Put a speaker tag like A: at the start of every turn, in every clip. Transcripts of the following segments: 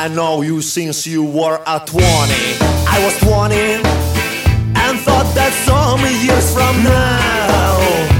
A: I know you since you were a 20. I was 20 and thought that some years from now,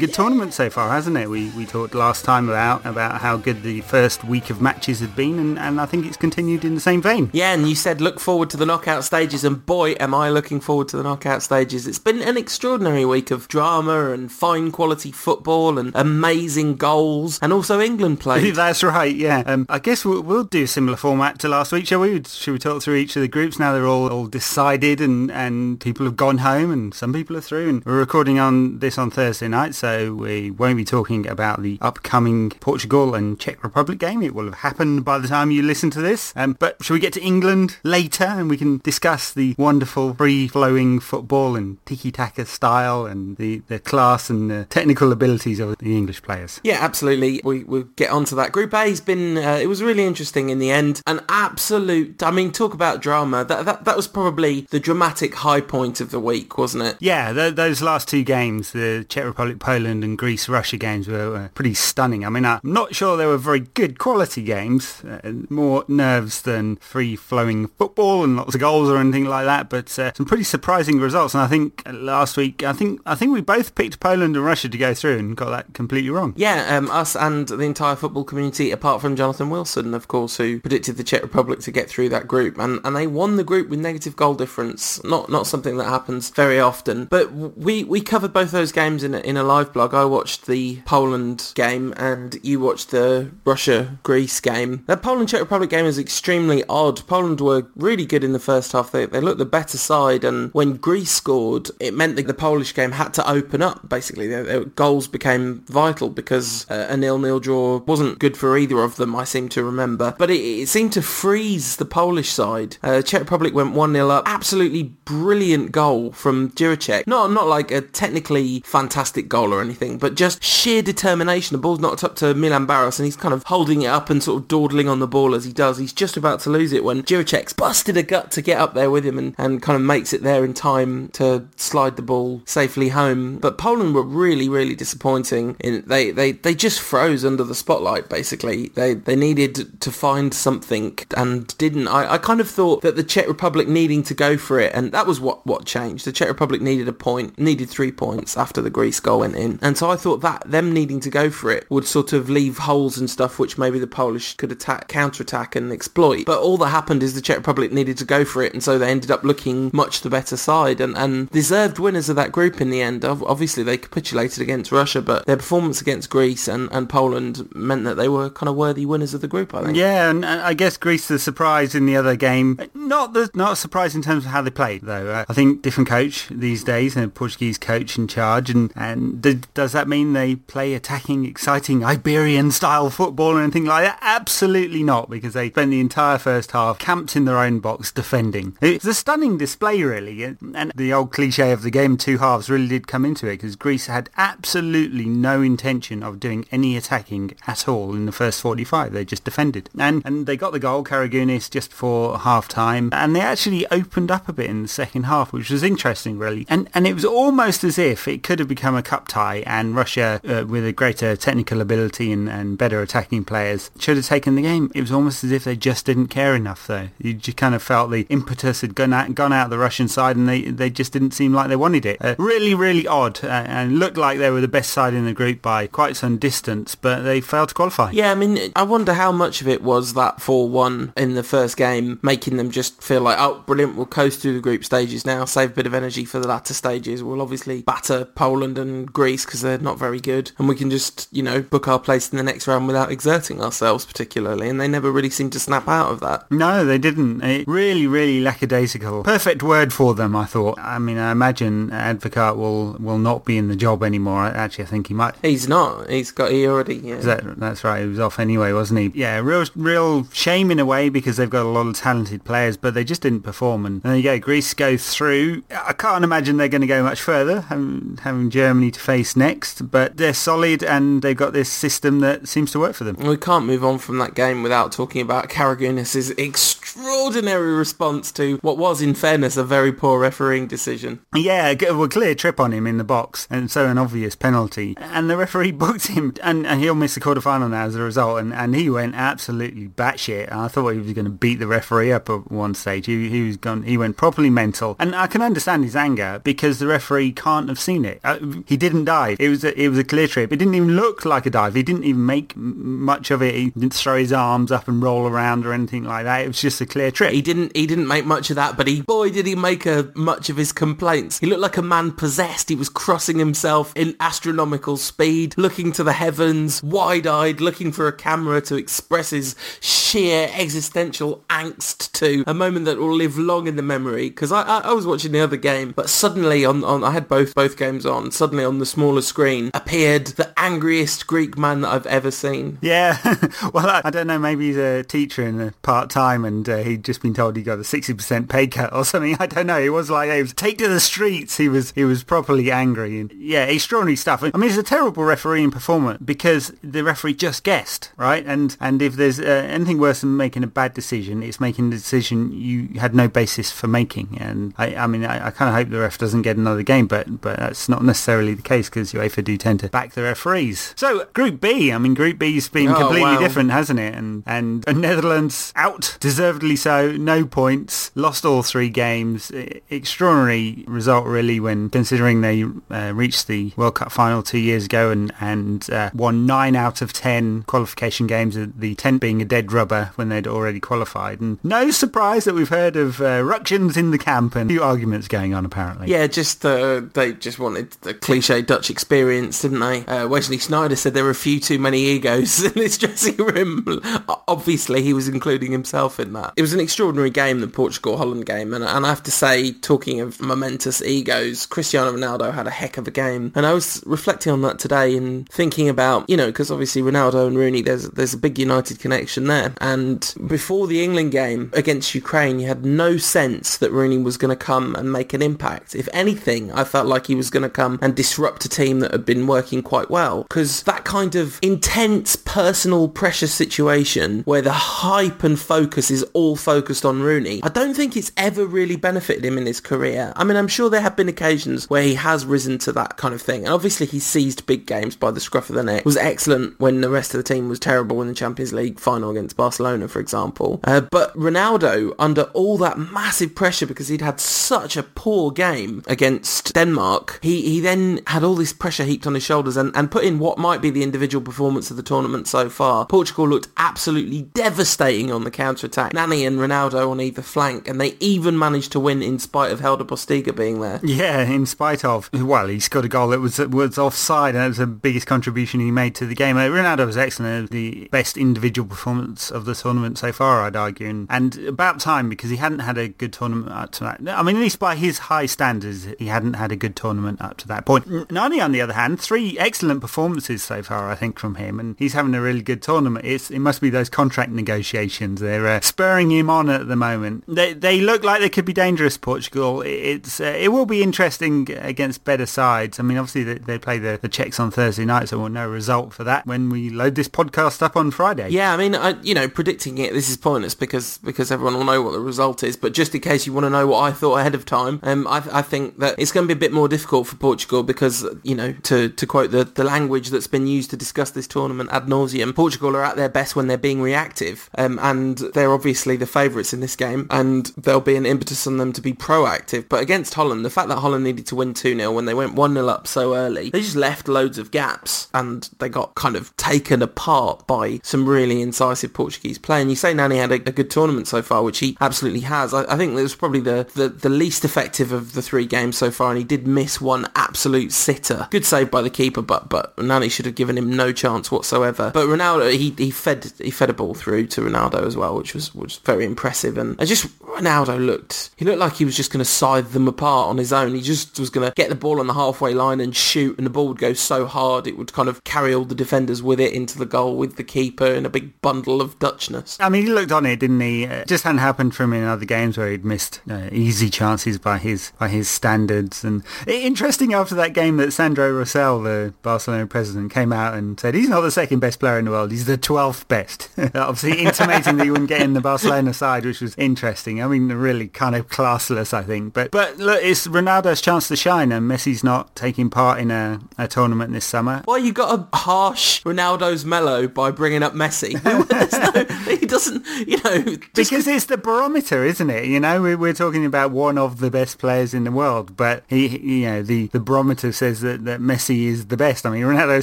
B: good tournament so far, hasn't it? We we talked last time about about how good the first week of matches had been, and, and I think it's continued in the same vein.
C: Yeah, and you said look forward to the knockout stages, and boy, am I looking forward to the knockout stages. It's been an extraordinary week of drama and fine quality football and amazing goals, and also England played.
B: That's right, yeah. Um, I guess we'll, we'll do a similar format to last week, shall we? Should we talk through each of the groups now they're all, all decided and, and people have gone home and some people are through and we're recording on this on Thursday night so we won't be talking about the upcoming Portugal and Czech Republic game. It will have happened by the time you listen to this. Um, but shall we get to England later and we can discuss the wonderful free-flowing football and tiki-taka style and the, the class and the technical abilities of the English players?
C: Yeah, absolutely. We we'll get onto that. Group A's been uh, it was really interesting in the end. An absolute. I mean, talk about drama. That that that was probably the dramatic high point of the week, wasn't it?
B: Yeah, th- those last two games, the Czech Republic, Poland and Greece, Russia games were uh, pretty stunning. I mean, I'm not sure they were very good quality games, uh, more nerves than free-flowing football and lots of goals or anything like that, but uh, some pretty surprising results. And I think uh, last week, I think I think we both picked Poland and Russia to go through and got that completely wrong.
C: Yeah, um, us and the entire football community, apart from Jonathan Wilson, of course, who predicted the Czech Republic to get through that group, and, and they won the group with negative goal difference. Not not something that happens very often, but we we covered both those games in a, in a live blog. I watched the Poland game, and you watched the Russia Greece game. That Poland Czech Republic game is extremely odd. Poland were really good in the first half. They they looked the better side, and when Greece scored, it meant that the Polish game had to open up. Basically, their, their goals became vital because uh, a nil-nil draw wasn't good for either of them. I seem to remember, but it, it seemed to freeze the Polish side. Uh, Czech Republic went one 0 up. Absolutely brilliant goal from Jiracek. Not not like a technically fantastic goal or anything, but just sheer determination. The ball's knocked up to Milan Baros, and he's kind of holding it up and sort of dawdling on the ball as he does. He's just about to lose it when Jiracek's busted a gut to get up there with him and, and kind of makes it there in time to slide the ball safely home. But Poland were really, really disappointing. In they, they, they just froze under the spotlight. Basically, they they needed to find something and didn't. I, I kind of thought that the Czech Republic needing to go for it, and that was what what changed. The Czech Republic needed a point, needed three points after the Greece goal went in, and so I thought that them needing to go for it would sort of leave holes and stuff which maybe the Polish could attack, counter-attack and exploit. But all that happened is the Czech Republic needed to go for it, and so they ended up looking much the better side and, and deserved winners of that group in the end. Obviously, they capitulated against Russia, but their performance against Greece and, and Poland meant that they were kind of worthy winners of the group, I think.
B: Yeah, and uh, I guess Greece the surprise in the other game. Not the not a surprise in terms of how they played though. I think different coach these days, and a Portuguese coach in charge, and and does that mean they play attacking, exciting Iberian style football or anything like that? Absolutely not, because they spent the entire first half camped in their own box defending. It's a stunning display, really, and the old cliche of the game two halves really did come into it because Greece had absolutely no intention of doing any attacking at all in the first 45. They just defended. And and they got the goal, Karagounis, just before half time. And they actually opened up a bit in the second half, which was interesting, really. And and it was almost as if it could have become a cup tie and Russia, uh, with a greater technical ability and, and better attacking players, should have taken the game. It was almost as if they just didn't care enough, though. You just kind of felt the impetus had gone out, gone out the Russian side and they, they just didn't seem like they wanted it. Uh, really, really odd uh, and looked like they were the best side in the group by quite some distance, but they failed to qualify.
C: Yeah, I mean, I wonder how much of it was that 4-1 in the first game, making them just feel like, oh, brilliant, we'll coast through the group stages now, save a bit of energy for the latter stages. We'll obviously batter Poland and Greece because they're not very good, and we can just, you know, book our place in the next round without exerting ourselves particularly, and they never really seemed to snap out of that.
B: No, they didn't. It really, really lackadaisical. Perfect word for them, I thought. I mean, I imagine Advocaat will, will not be in the job anymore. Actually, I think he might.
C: He's not. He's got, he already, yeah.
B: That, that's right. He was off anyway, wasn't he? Yeah, real, real shame in a way because they've got a lot of talented players, but they just didn't perform. And there you go. Greece go through. I can't imagine they're going to go much further, having, having Germany to face next, but they're solid and they've got this system that seems to work for them.
C: We can't move on from that game without talking about Karagounis' extraordinary response to what was, in fairness, a very poor refereeing decision.
B: Yeah, well, clear trip on him in the box, and so an obvious penalty. And the referee booked him, and, and he'll miss the quarterfinal now as a result, and, and he went absolutely batshit. I thought he was going to beat the referee up at one stage. He, he was gone. He went properly mental, and I can understand his anger because the referee can't have seen it. Uh, he didn't dive. It was a, it was a clear trip. It didn't even look like a dive. He didn't even make much of it. He didn't throw his arms up and roll around or anything like that. It was just a clear trip.
C: He didn't he didn't make much of that, but he boy did he make a much of his complaints. He looked like a man possessed. He was crossing himself in astronomical speed, looking to the heavens, wide-eyed, looking for a camera to express his sheer existential angst to a moment that will live long in the memory. Because I, I, I was watching the other game, but suddenly on, on I had both both games on. Suddenly on the smaller screen appeared the angriest Greek man that I've ever seen.
B: Yeah, well, I, I, don't know. Maybe he's a teacher in part time, and uh, he'd just been told he got a sixty percent pay cut or something. I don't know. It was like it was take to the streets. He was he was properly angry, and yeah, extraordinary stuff. I mean, it's a terrible refereeing performance because the referee just guessed, right? And and if there's uh, anything worse than making a bad decision, it's making a decision you had no basis for making. And I, I mean, I, I kind of hope the ref doesn't get another game, but but that's not necessarily the case because UEFA do tend to back the referees. So Group B, I mean, Group B's been oh, completely wow. different, hasn't it? And and Netherlands out, deservedly so, no points, lost all three games. Extraordinary result, really, when considering they uh, reached the World Cup final two years ago and and uh, won nine out of ten qualification games. The tenth being a dead rubber when they'd already qualified. And no surprise that we've heard of uh, ructions in the camp and a few arguments going on apparently.
C: Yeah, just uh, they just wanted the cliche Dutch experience, didn't they? Uh, Wesley Sneijder said there were a few too many egos in this dressing room. Obviously, he was including himself in that. It was an extraordinary game, the Portugal-Holland game, and, and I have to say, talking of momentous egos, Cristiano Ronaldo had a heck of a game. And I was reflecting on that today and thinking about, you know, because obviously Ronaldo and Rooney, there's there's a big United connection there. And before the England game against Ukraine, you had no sense that Rooney was going to come and make an impact. If anything, I felt like he was going to come and disrupt a team that had been working quite well. Because that kind of intense personal pressure situation where the hype and focus is all focused on Rooney, I don't think it's ever really benefited him in his career. I mean, I'm sure there have been occasions where he has risen to that kind of thing. And obviously he seized big games by the scruff of the neck. Was excellent when the rest of the team was terrible in the Champions League final against Barcelona, for example. Uh, but Ronaldo, under all that massive pressure because he'd had such a poor game against Denmark, he, he then had all this pressure heaped on his shoulders and, and put in what might be the individual performance of the tournament so far. Portugal looked absolutely devastating on the counter-attack. Nani and Ronaldo on either flank, and they even managed to win in spite of Helder Postiga being there.
B: Yeah, in spite of. Well, he scored a goal that was was offside, and that was the biggest contribution he made to the game. Uh, Ronaldo was excellent, the best individual performance of the tournament so far, I'd argue, and, and about time because he hadn't had a good tournament up to that. I mean, at least by his high standards, he hadn't had a good tournament up to that point. On the other hand, three excellent performances so far, I think, from him, and he's having a really good tournament. It's, it must be those contract negotiations. They're uh, spurring him on at the moment. They, they look like they could be dangerous, Portugal. It's uh, It will be interesting against better sides. I mean, obviously, they, they play the, the Czechs on Thursday night, so we'll know result for that when we load this podcast up on Friday.
C: Yeah, I mean, I, you know, predicting it, this is pointless because, because everyone will know what the result is, but just in case you want to know what I thought ahead of time, um, I, I think that it's going to be a bit more difficult for Portugal because, you know, to, to quote the, the language that's been used to discuss this tournament ad nauseum, Portugal are at their best when they're being reactive, um, and they're obviously the favourites in this game, and there'll be an impetus on them to be proactive. But against Holland, the fact that Holland needed to win 2-0 when they went 1-0 up so early, they just left loads of gaps, and they got kind of taken apart by some really incisive Portuguese play. And you say Nani had a, a good tournament so far, which he absolutely has. I, I think it was probably the, the, the least effective of the three games so far, and he did miss one absolute sitter. Good save by the keeper, but but Nani should have given him no chance whatsoever. But Ronaldo, he, he fed he fed a ball through to Ronaldo as well, which was was very impressive. And I just Ronaldo looked he looked like he was just going to scythe them apart on his own. He just was going to get the ball on the halfway line and shoot, and the ball would go so hard it would kind of carry all the defenders with it into the goal with the keeper in a big bundle of Dutchness.
B: I mean, he looked on it, didn't he? It just hadn't happened for him in other games where he'd missed uh, easy chances by his by his standards. And interesting after that game that Sandro Rosell, the Barcelona president, came out and said he's not the second best player in the world, he's the 12th best. Obviously intimating that he wouldn't get in the Barcelona side, which was interesting. I mean, really kind of classless, I think. But but look, it's Ronaldo's chance to shine and Messi's not taking part in a, a tournament this summer.
C: Well, you got a harsh Ronaldo's mellow by bringing up Messi. no, he doesn't, you know.
B: Because it's the barometer, isn't it? You know, we're, we're talking about one of the best players in the world, but he, he- you know, the, the barometer says that, that Messi is the best. I mean, Ronaldo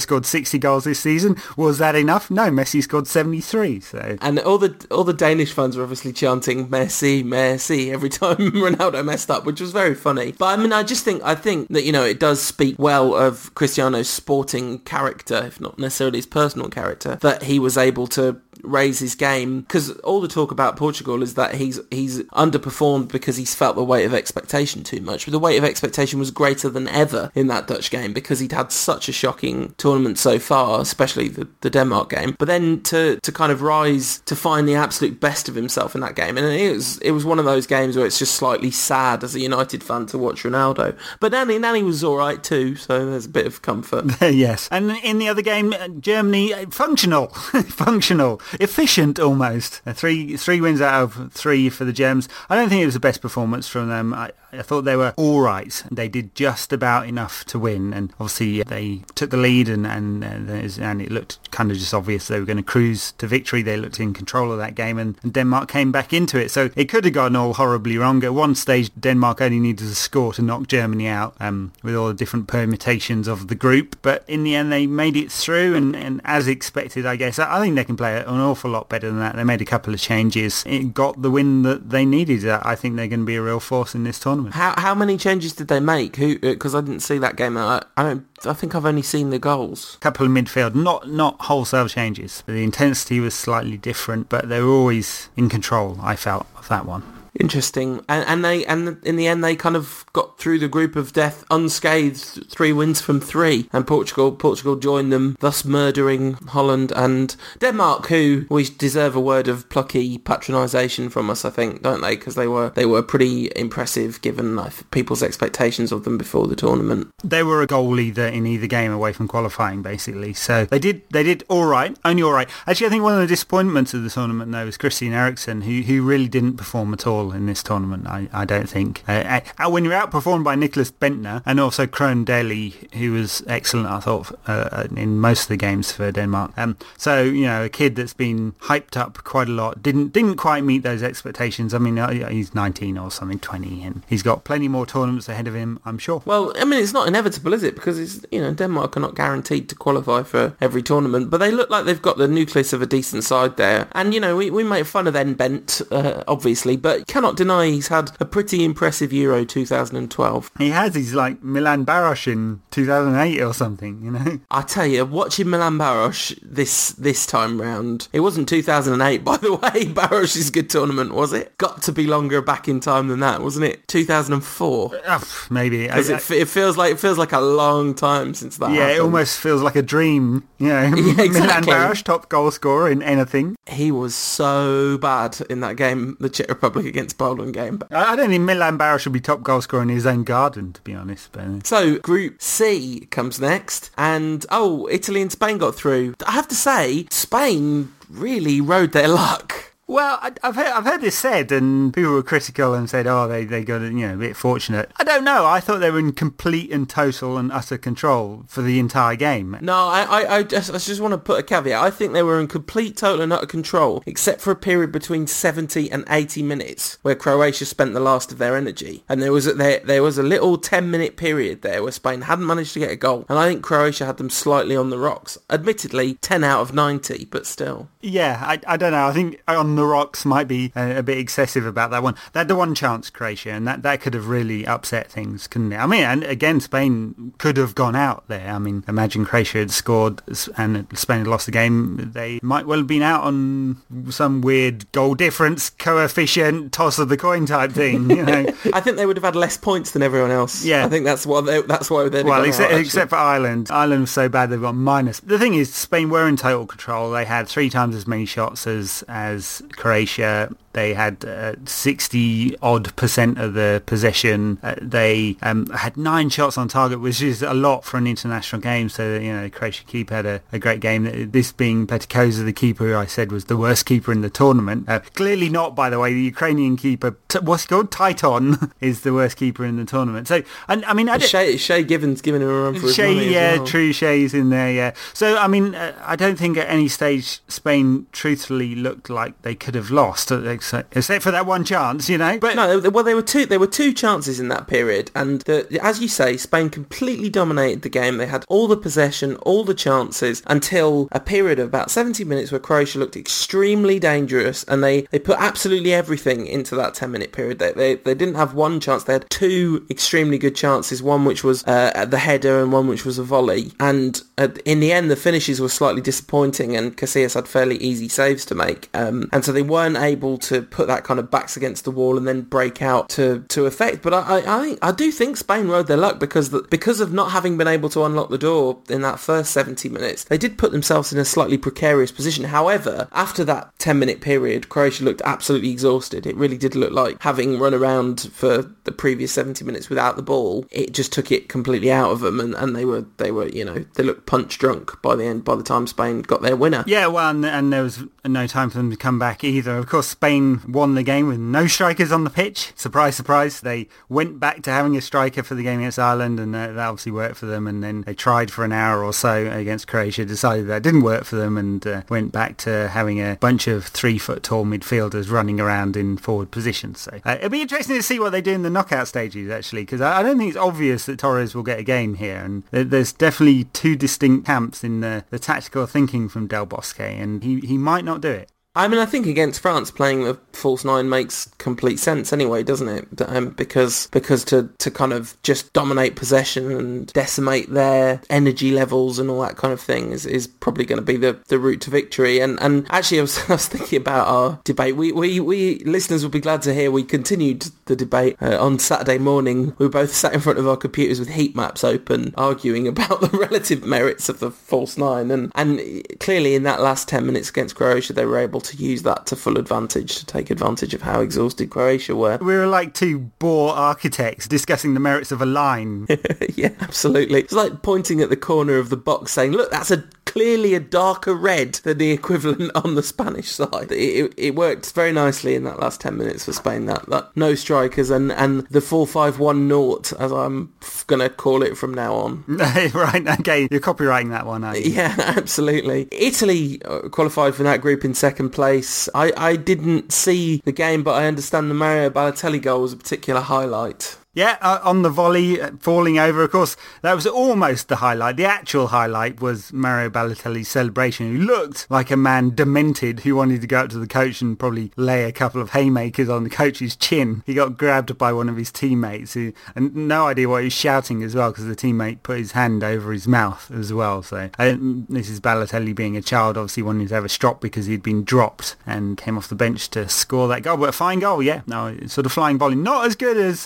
B: scored 60 goals this season. Was that enough? No, Messi scored 73. So
C: And all the all the Danish fans were obviously chanting Messi, Messi every time Ronaldo messed up, which was very funny. But I mean, I just think I think that you know it does speak well of Cristiano's sporting character, if not necessarily his personal character, that he was able to raise his game because all the talk about Portugal is that he's he's underperformed because he's felt the weight of expectation too much. But the weight of expectation was greater than ever in that Dutch game because he'd had such a shocking tournament so far, especially the, the Denmark game. But then to to kind of rise to find the absolute best of himself in that game, and it was it was one of those games where it's just slightly sad as a United fan to watch Ronaldo. But Nani Nani was all right too, so there's a bit of comfort.
B: yes. And in the other game, uh, Germany, uh, functional, functional, efficient almost. Three three wins out of three for the Gems. I don't think it was the best performance from them. I, I thought they were all right. They did just about enough to win, and obviously they took the lead, and and and it looked kind of just obvious they were going to cruise to victory. They looked in control of that game, and, and Denmark came back into it. So it could have gone all horribly wrong. At one stage, Denmark only needed a score to knock Germany out, um, with all the different permutations of the group. But in the end, they made it through, and, and as expected, I guess. I I think they can play an awful lot better than that. They made a couple of changes. It got the win that they needed. I think they're going to be a real force in this tournament.
C: How how many changes did they make? Who? Uh, because I didn't see that game. I, I don't. I think I've only seen the goals.
B: couple of midfield, not not wholesale changes. but The intensity was slightly different, but they were always in control. I felt of that one.
C: Interesting, and and they and in the end they kind of got through the group of death unscathed, three wins from three, and Portugal Portugal joined them, thus murdering Holland and Denmark, who we deserve a word of plucky patronisation from us, I think, don't they? Because they were they were pretty impressive given uh, people's expectations of them before the tournament.
B: They were a goal either in either game away from qualifying, basically. So they did they did all right, only all right. Actually, I think one of the disappointments of the tournament though was Christian Eriksen, who who really didn't perform at all in this tournament. I, I don't think. Uh, uh, when you're outperformed by Nicklas Bendtner and also Krohn-Dehli, who was excellent, I thought uh, in most of the games for Denmark. Um, so you know, a kid that's been hyped up quite a lot didn't didn't quite meet those expectations. I mean, uh, he's 19 or something, 20, and he's got plenty more tournaments ahead of him, I'm sure.
C: Well, I mean, it's not inevitable, is it? Because it's you know Denmark are not guaranteed to qualify for every tournament, but they look like they've got the nucleus of a decent side there. And you know, we, we make fun of N Bent, uh, obviously, but cannot deny he's had a pretty impressive Euro 2012.
B: He has. He's like Milan Baros in 2008 or something, you know.
C: I tell you, watching Milan Baros this this time round, it wasn't 2008, by the way. Baros's good tournament, was it? Got to be longer back in time than that, wasn't it? 2004.
B: Uh, maybe.
C: Because it, it feels like it feels like a long time since that.
B: yeah, it almost feels like a dream. You know, Milan
C: exactly.
B: Baros, top goal scorer in anything.
C: He was so bad in that game, the Czech Republic against Poland game.
B: I don't think Milan Baros should be top goal scorer in his own garden, to be honest. But
C: So Group C comes next, and oh, Italy and Spain got through. I have to say, Spain really rode their luck.
B: Well, I, I've heard, I've heard this said, and people were critical and said, "Oh, they they got you know a bit fortunate." I don't know. I thought they were in complete and total and utter control for the entire game.
C: No, I, I, I just, I just want to put a caveat. I think they were in complete, total, and utter control, except for a period between 70 and 80 minutes, where Croatia spent the last of their energy, and there was a, there, there was a little 10-minute period there where Spain hadn't managed to get a goal, and I think Croatia had them slightly on the rocks. Admittedly, 10 out of 90, but still.
B: Yeah, I, I don't know. I think on the rocks might be a, a bit excessive about that one. They had the one chance, Croatia, and that, that could have really upset things, couldn't it? I mean, and again, Spain could have gone out there. I mean, imagine Croatia had scored and Spain had lost the game. They might well have been out on some weird goal difference coefficient, toss of the coin type thing, you know.
C: I think they would have had less points than everyone else.
B: Yeah.
C: I think that's what they, that's why they'd have
B: Well, except,
C: out,
B: except for Ireland. Ireland was so bad they've got minus. The thing is, Spain were in total control. They had three times as many shots as as Croatia. They had uh, 60 odd percent of the possession. Uh, they um, had nine shots on target, which is a lot for an international game. So, you know, the Croatian keeper had a, a great game. This being Pletikosa, the keeper who I said was the worst keeper in the tournament. Uh, clearly not, by the way. The Ukrainian keeper, what's he called? Tyton, is the worst keeper in the tournament. So, and, I mean... I
C: Shay, Shay Given's giving him a run for his
B: Shay,
C: money
B: yeah,
C: well.
B: true. Shay's in there, yeah. So, I mean, uh, I don't think at any stage Spain truthfully looked like they could have lost, uh, except, for that one chance, you know. But
C: No, well, there were two. There were two chances in that period, and the, as you say, Spain completely dominated the game. They had all the possession, all the chances, until a period of about 70 minutes where Croatia looked extremely dangerous, and they, they put absolutely everything into that 10 minute period. They, they they didn't have one chance. They had two extremely good chances. One which was uh, the header, and one which was a volley. And uh, in the end, the finishes were slightly disappointing, and Casillas had fairly easy saves to make, um, and so they weren't able to put that kind of backs against the wall and then break out to, to effect. But I, I, I, do think Spain rode their luck because the, because of not having been able to unlock the door in that first 70 minutes, they did put themselves in a slightly precarious position. However, after that 10 minute period, Croatia looked absolutely exhausted. It really did look like having run around for the previous 70 minutes without the ball, it just took it completely out of them and, and they were, they were, you know, they looked punch drunk by the end, by the time Spain got their winner.
B: Yeah, well, and, and there was no time for them to come back either. Of course, Spain won the game with no strikers on the pitch. Surprise, surprise. They went back to having a striker for the game against Ireland, and that obviously worked for them. And then they tried for an hour or so against Croatia, decided that didn't work for them, and uh, went back to having a bunch of three-foot-tall midfielders running around in forward positions. So uh, it'll be interesting to see what they do in the knockout stages, actually, because I, I don't think it's obvious that Torres will get a game here. And there- there's definitely two distinct camps in the, the tactical thinking from Del Bosque, and he, he might not do it.
C: I mean, I think against France, playing the false nine makes complete sense anyway, doesn't it? Um, because because to, to kind of just dominate possession and decimate their energy levels and all that kind of thing is, is probably going to be the, the route to victory. And and actually, I was, I was thinking about our debate. We, we we listeners will be glad to hear we continued the debate uh, on Saturday morning. We both sat in front of our computers with heat maps open, arguing about the relative merits of the false nine. And and clearly, in that last ten minutes against Croatia, they were able to use that to full advantage, to take advantage of how exhausted Croatia were.
B: We were like two boor architects discussing the merits of a line.
C: yeah, absolutely. It's like pointing at the corner of the box saying, look, that's a clearly a darker red than the equivalent on the Spanish side. It, it, it worked very nicely in that last 10 minutes for Spain, that, that no strikers and, and the 4-5-1 naught, as I'm going to call it from now on.
B: right, okay, you're copywriting that one, aren't you?
C: Yeah, absolutely. Italy uh, qualified for that group in second place. I, I didn't see the game, but I understand the Mario Balotelli goal was a particular highlight.
B: Yeah, uh, on the volley, uh, falling over. Of course, that was almost the highlight. The actual highlight was Mario Balotelli's celebration, who looked like a man demented who wanted to go up to the coach and probably lay a couple of haymakers on the coach's chin. He got grabbed by one of his teammates, who, and no idea what he was shouting as well, because the teammate put his hand over his mouth as well. So this is Balotelli being a child, obviously wanting to have a strop because he'd been dropped and came off the bench to score that goal. But a fine goal, yeah. No, sort of flying volley. Not as good as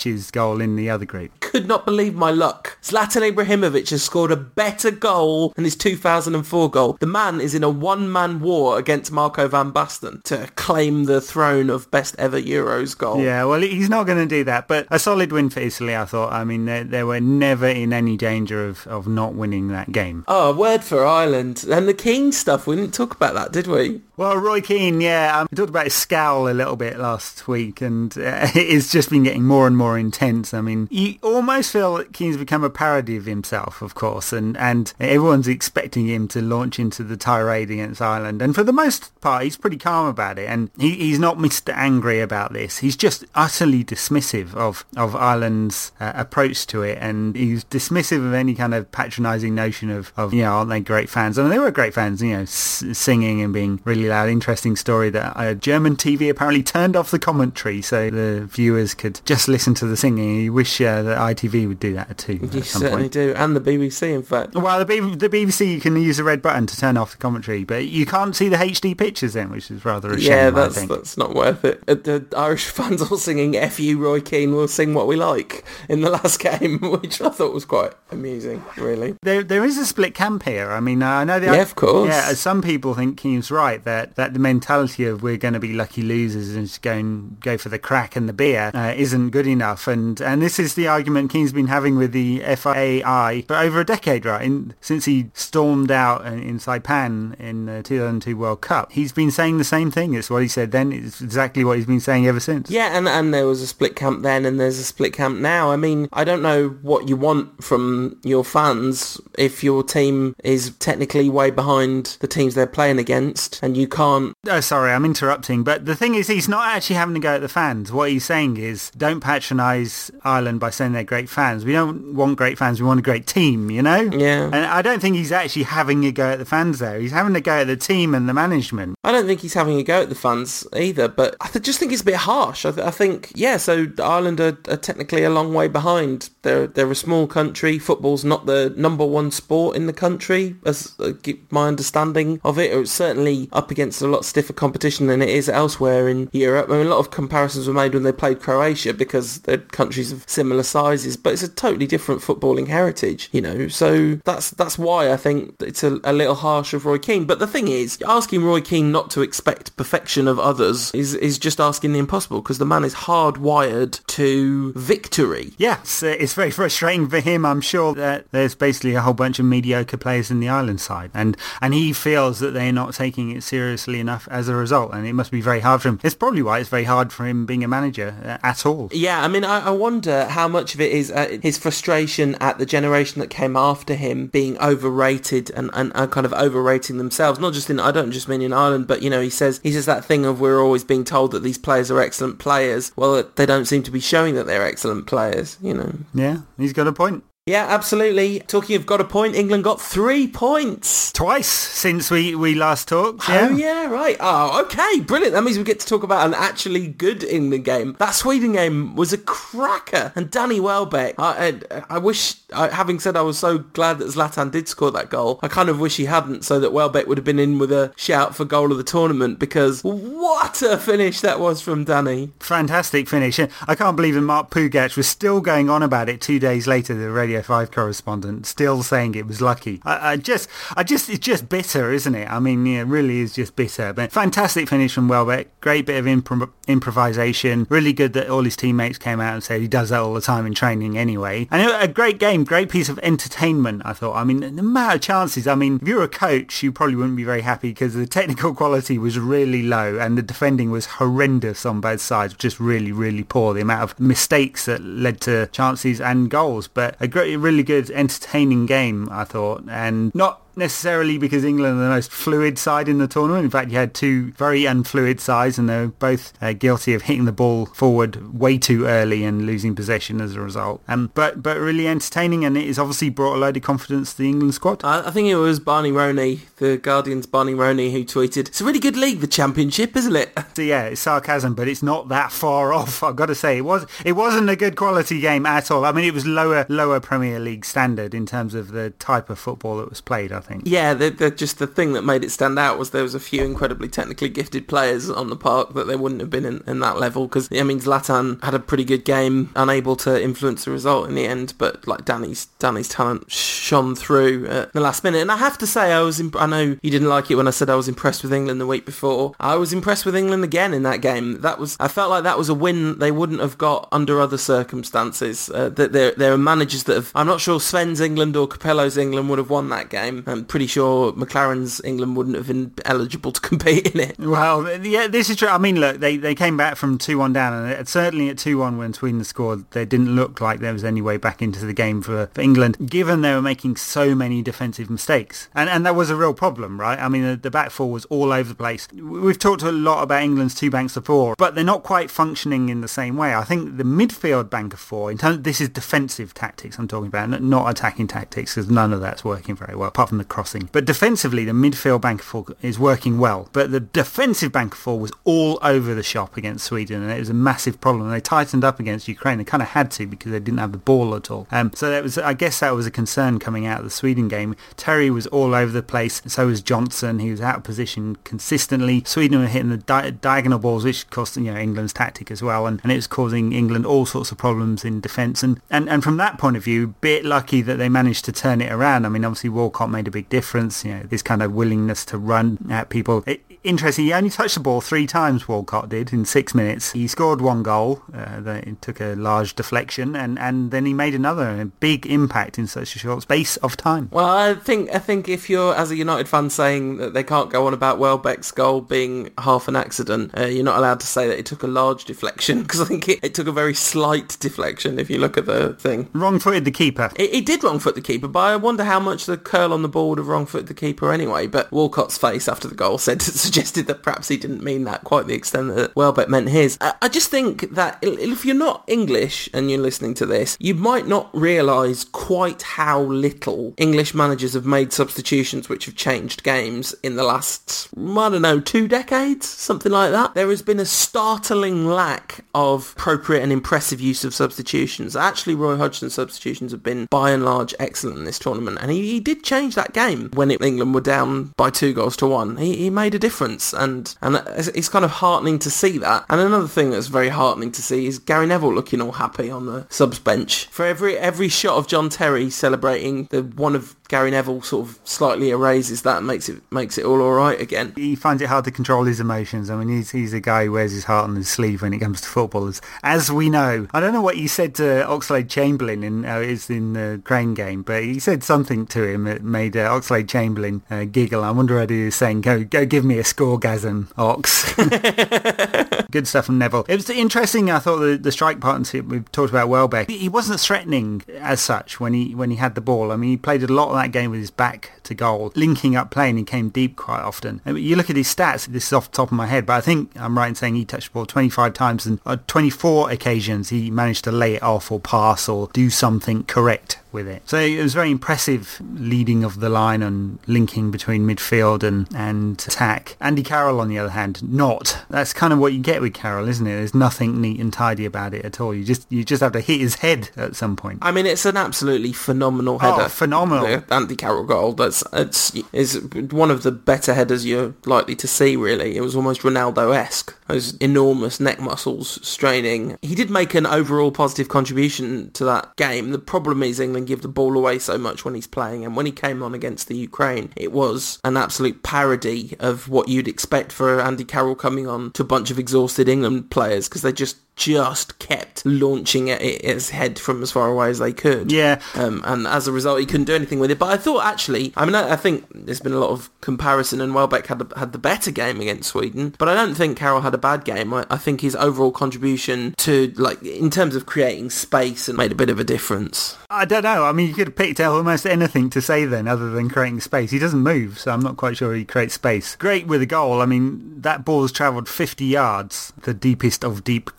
B: Ibrahimovic's goal in the other group.
C: could not believe my luck. Zlatan Ibrahimovic has scored a better goal than his 2004 goal. The man is in a one-man war against Marco van Basten to claim the throne of best ever Euros goal.
B: Yeah, well, he's not going to do that. But a solid win for Italy, I thought. I mean, they, they were never in any danger of, of not winning that game.
C: Oh, word for Ireland. And the Keane stuff, we didn't talk about that, did we?
B: Well, Roy Keane, yeah, um, we talked about his scowl a little bit last week, and uh, it's just been getting more and more intense. I mean, you almost feel that Keane's become a parody of himself, of course, and, and everyone's expecting him to launch into the tirade against Ireland. And for the most part, he's pretty calm about it, and he, he's not Mr. Angry about this. He's just utterly dismissive of, of Ireland's uh, approach to it, and he's dismissive of any kind of patronising notion of, of, you know, aren't they great fans? I mean, they were great fans, you know, s- singing and being really loud. Interesting story that uh, German TV apparently turned off the commentary so the viewers could just listen to the singing. You wish uh, that ITV would do that too.
C: You certainly point. do, and the BBC, in fact.
B: Well, the, B- the BBC you can use the red button to turn off the commentary, but you can't see the HD pictures then, which is rather a shame.
C: Yeah, that's that's not worth it. Uh, the Irish fans all singing "F you, Roy Keane, we'll sing what we like" in the last game, which I thought was quite amusing. Really,
B: there there is a split camp here. I mean, uh, I know the
C: yeah, of course.
B: Yeah, some people think Keane's right that that the mentality of we're going to be lucky losers and just go and go for the crack and the beer uh, isn't good enough, and and this is the argument Keane's been having with the FAI for over a decade, right? In, since he stormed out in Saipan in the 2002 World Cup, he's been saying the same thing. It's what he said then. It's exactly what he's been saying ever since.
C: Yeah, and and there was a split camp then, and there's a split camp now. I mean, I don't know what you want from your fans if your team is technically way behind the teams they're playing against, and you can't.
B: Oh, sorry, I'm interrupting. But the thing is, he's not actually having to go at the fans. What he's saying is, don't patronise Ireland by saying they're great fans. We don't want great fans. We want a great team. You know?
C: Yeah.
B: And I don't think he's actually having a go at the fans there. He's having a go at the team and the management.
C: I don't think he's having a go at the fans either. But I th- just think it's a bit harsh. I, th- I think, yeah. So Ireland are, are, technically a long way behind. They're they're a small country. Football's not the number one sport in the country, as uh, my understanding of it. It's certainly up against a lot stiffer competition than it is elsewhere in Europe. I mean, a lot of comparisons were made when they played Croatia because they're countries of similar sizes, but it's a totally different footballing heritage, you know. So that's that's why I think it's a, a little harsh of Roy Keane. But the thing is, asking Roy Keane not to expect perfection of others is is just asking the impossible because the man is hardwired to victory.
B: Yeah, it's, it's very frustrating for him. I'm sure that there's basically a whole bunch of mediocre players in the Ireland side, and and he feels that they're not taking it seriously enough as a result, and it must be very hard for him. It's probably why it's very hard for him being a manager uh, at all.
C: Yeah, I mean, I, I wonder how much of it is uh, his frustration at the generation that came after him being overrated and, and, and kind of overrating themselves. Not just in, I don't just mean in Ireland, but you know, he says he says that thing of we're always being told that these players are excellent players. Well, they don't seem to be showing that they're excellent players. You know.
B: Yeah, he's got a point.
C: Yeah, absolutely. Talking of got a point, England got three points.
B: Twice since we, we last talked.
C: Oh, yeah. Oh, yeah, right. Oh, okay. Brilliant. That means we get to talk about an actually good England game. That Sweden game was a cracker. And Danny Welbeck, I, I, I wish, I, having said I was so glad that Zlatan did score that goal, I kind of wish he hadn't so that Welbeck would have been in with a shout for goal of the tournament because what a finish that was from Danny.
B: Fantastic finish. I can't believe that Mark Pougatch was still going on about it two days later, the radio 5 correspondent still saying it was lucky. I, I, just, I just, it's just bitter, isn't it? I mean, yeah, it really is just bitter. But fantastic finish from Welbeck. Great bit of improv- improvisation. Really good that all his teammates came out and said he does that all the time in training anyway. And a great game, great piece of entertainment, I thought. I mean, the amount of chances. I mean, if you're a coach, you probably wouldn't be very happy because the technical quality was really low and the defending was horrendous on both sides. Just really, really poor. The amount of mistakes that led to chances and goals. But a great, really good, entertaining game, I thought, and not necessarily because England are the most fluid side in the tournament. In fact, you had two very unfluid sides and they're both uh, guilty of hitting the ball forward way too early and losing possession as a result. Um, but but really entertaining and it has obviously brought a load of confidence to the England squad.
C: I, I think it was Barney Ronay, the Guardian's Barney Ronay, who tweeted, it's a really good league, the Championship, isn't it?
B: So yeah, it's sarcasm, but it's not that far off. I've got to say, it was it wasn't a good quality game at all. I mean, it was lower lower Premier League standard in terms of the type of football that was played, I think.
C: Yeah, they're, they're just the thing that made it stand out was there was a few incredibly technically gifted players on the park that they wouldn't have been in, in that level. Because I mean, Zlatan had a pretty good game, unable to influence the result in the end, but like Danny's Danny's talent shone through at the last minute. And I have to say, I was imp- I know you didn't like it when I said I was impressed with England the week before. I was impressed with England again in that game. That was I felt like that was a win they wouldn't have got under other circumstances. Uh, that there there are managers that have. I'm not sure Sven's England or Capello's England would have won that game. I'm pretty sure McClaren's England wouldn't have been eligible to compete in it.
B: Well, yeah, this is true. I mean, look, they, they came back from 2-1 down, and certainly at 2-1 when Sweden scored, they didn't look like there was any way back into the game for, for England, given they were making so many defensive mistakes. And and that was a real problem, right? I mean, the, the back four was all over the place. We've talked a lot about England's two banks of four, but they're not quite functioning in the same way. I think the midfield bank of four, in terms, this is defensive tactics I'm talking about, not attacking tactics, because none of that's working very well, apart from the crossing. But defensively, the midfield bank four is working well. But the defensive bank four was all over the shop against Sweden, and it was a massive problem. And they tightened up against Ukraine. They kind of had to because they didn't have the ball at all. Um, so that was, I guess, that was a concern coming out of the Sweden game. Terry was all over the place. So was Johnson. He was out of position consistently. Sweden were hitting the di- diagonal balls, which cost you know England's tactic as well, and, and it was causing England all sorts of problems in defence. And, and and from that point of view, bit lucky that they managed to turn it around. I mean, obviously Walcott made big difference. You know, this kind of willingness to run at people. It, interesting. He only touched the ball three times. Walcott did in six minutes. He scored one goal. Uh, that took a large deflection, and, and then he made another a big impact in such a short space of time.
C: Well, I think I think if you're as a United fan saying that they can't go on about Welbeck's goal being half an accident, uh, you're not allowed to say that it took a large deflection because I think it, it, took a very slight deflection if you look at the thing.
B: Wrong-footed the keeper.
C: It, it did wrong-foot the keeper, but I wonder how much the curl on the ball would have wrong-footed the keeper anyway. But Walcott's face after the goal said suggested that perhaps he didn't mean that quite the extent that Welbeck meant his. I, I just think that if you're not English and you're listening to this, you might not realise quite how little English managers have made substitutions which have changed games in the last, I don't know, two decades, something like that. There has been a startling lack of appropriate and impressive use of substitutions. Actually, Roy Hodgson's substitutions have been by and large excellent in this tournament, and he, he did change that game when England were down by two goals to one. He, he made a difference, and and it's kind of heartening to see that. And another thing that's very heartening to see is Gary Neville looking all happy on the subs bench for every every shot of John Terry celebrating the one of Gary Neville sort of slightly erases that and makes it makes it all all right again.
B: He finds it hard to control his emotions. I mean, he's he's a guy who wears his heart on his sleeve when it comes to footballers, as we know. I don't know what he said to Oxlade Chamberlain in uh, is in the Crane game, but he said something to him that made uh, Oxlade Chamberlain uh, giggle. I wonder what he was saying. Go go, give me a scoregasm, Ox. Good stuff from Neville. It was interesting. I thought the, the strike partnership we talked about Welbeck. He wasn't threatening as such when he when he had the ball. I mean, he played a lot of that game with his back to goal, linking up play, and he came deep quite often. You look at his stats. This is off the top of my head, but I think I'm right in saying he touched the ball 25 times and on 24 occasions he managed to lay it off or pass or do something correct with it. So it was very impressive leading of the line and linking between midfield and, and attack. Andy Carroll, on the other hand, not. That's kind of what you get with Carroll, isn't it? There's nothing neat and tidy about it at all. You just you just have to hit his head at some point.
C: I mean, it's an absolutely phenomenal oh, header.
B: Oh, phenomenal.
C: The Andy Carroll goal. That's it's is one of the better headers you're likely to see. Really, it was almost Ronaldo-esque. Those enormous neck muscles straining. He did make an overall positive contribution to that game. The problem is England give the ball away so much when he's playing, and when he came on against the Ukraine, it was an absolute parody of what you'd expect for Andy Carroll coming on to a bunch of exhausted England players because they just just kept launching at its head from as far away as they could.
B: Yeah.
C: Um, and as a result, he couldn't do anything with it. But I thought actually, I mean, I, I think there's been a lot of comparison, and Welbeck had the, had the better game against Sweden. But I don't think Carroll had a bad game. I, I think his overall contribution to, like, in terms of creating space, and made a bit of a difference.
B: I don't know. I mean, you could have picked out almost anything to say then, other than creating space. He doesn't move, so I'm not quite sure he creates space. Great with a goal. I mean, that ball's travelled 50 yards, the deepest of deep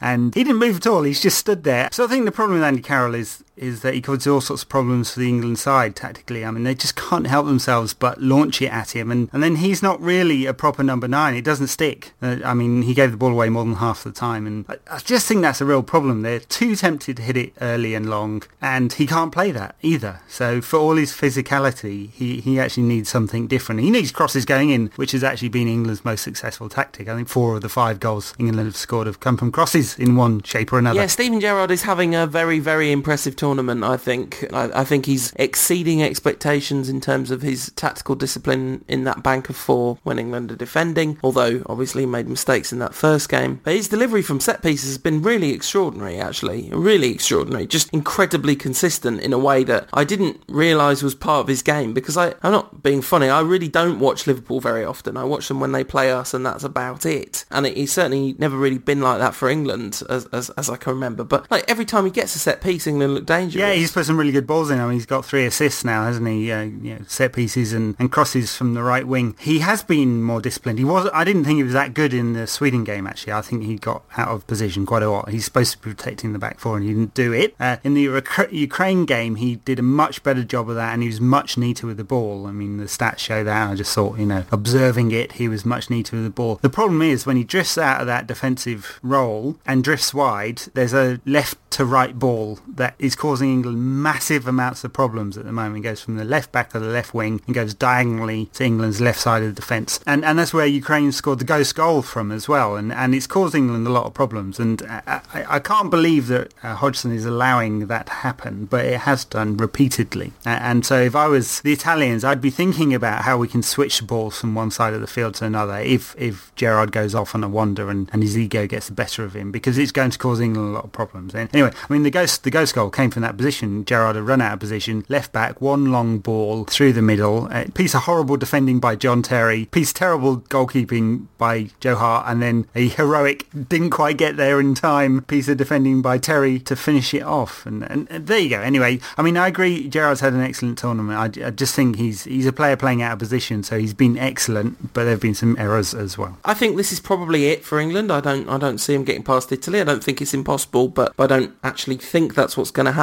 B: and he didn't move at all. He's just stood there. So I think the problem with Andy Carroll is is that he causes all sorts of problems for the England side tactically. I mean, they just can't help themselves but launch it at him. And, and then he's not really a proper number nine. It doesn't stick. Uh, I mean, he gave the ball away more than half the time. And I, I, just think that's a real problem. They're too tempted to hit it early and long. And he can't play that either. So for all his physicality, he, he actually needs something different. He needs crosses going in, which has actually been England's most successful tactic. I think four of the five goals England have scored have come from crosses in one shape or another.
C: Yeah, Steven Gerrard is having a very, very impressive tournament tournament. I think I, I, think he's exceeding expectations in terms of his tactical discipline in that bank of four when England are defending. Although obviously made mistakes in that first game, but his delivery from set pieces has been really extraordinary. Actually, really extraordinary. Just incredibly consistent in a way that I didn't realise was part of his game. Because I, I'm not being funny. I really don't watch Liverpool very often. I watch them when they play us, and that's about it. And it, he's certainly never really been like that for England as, as, as I can remember. But like every time he gets a set piece, England look dangerous.
B: Yeah, he's put some really good balls in. I mean, he's got three assists now, hasn't he? Uh, you know, set pieces and, and crosses from the right wing. He has been more disciplined. He was. I didn't think he was that good in the Sweden game. Actually, I think he got out of position quite a lot. He's supposed to be protecting the back four, and he didn't do it. Uh, in the Ukraine game, he did a much better job of that, and he was much neater with the ball. I mean, the stats show that. I just thought, you know, observing it, he was much neater with the ball. The problem is when he drifts out of that defensive role and drifts wide, there's a left to right ball that is causing England massive amounts of problems at the moment. It goes from the left back to the left wing and goes diagonally to England's left side of the defence. And and that's where Ukraine scored the ghost goal from as well. And and it's caused England a lot of problems. And I, I, I can't believe that uh, Hodgson is allowing that to happen, but it has done repeatedly. And so if I was the Italians, I'd be thinking about how we can switch the balls from one side of the field to another if if Gerrard goes off on a wander and, and his ego gets the better of him because it's going to cause England a lot of problems. And anyway, I mean the ghost the ghost goal came from that position. Gerrard had run out of position, left back, one long ball through the middle, a piece of horrible defending by John Terry, piece of terrible goalkeeping by Joe Hart, and then a heroic didn't quite get there in time piece of defending by Terry to finish it off. And, and, and there you go. Anyway, I mean I agree. Gerrard's had an excellent tournament. I, I just think he's he's a player playing out of position, so he's been excellent, but there have been some errors as well.
C: I think this is probably it for England. I don't I don't see him getting past Italy. I don't think it's impossible, but I don't actually think that's what's going to happen.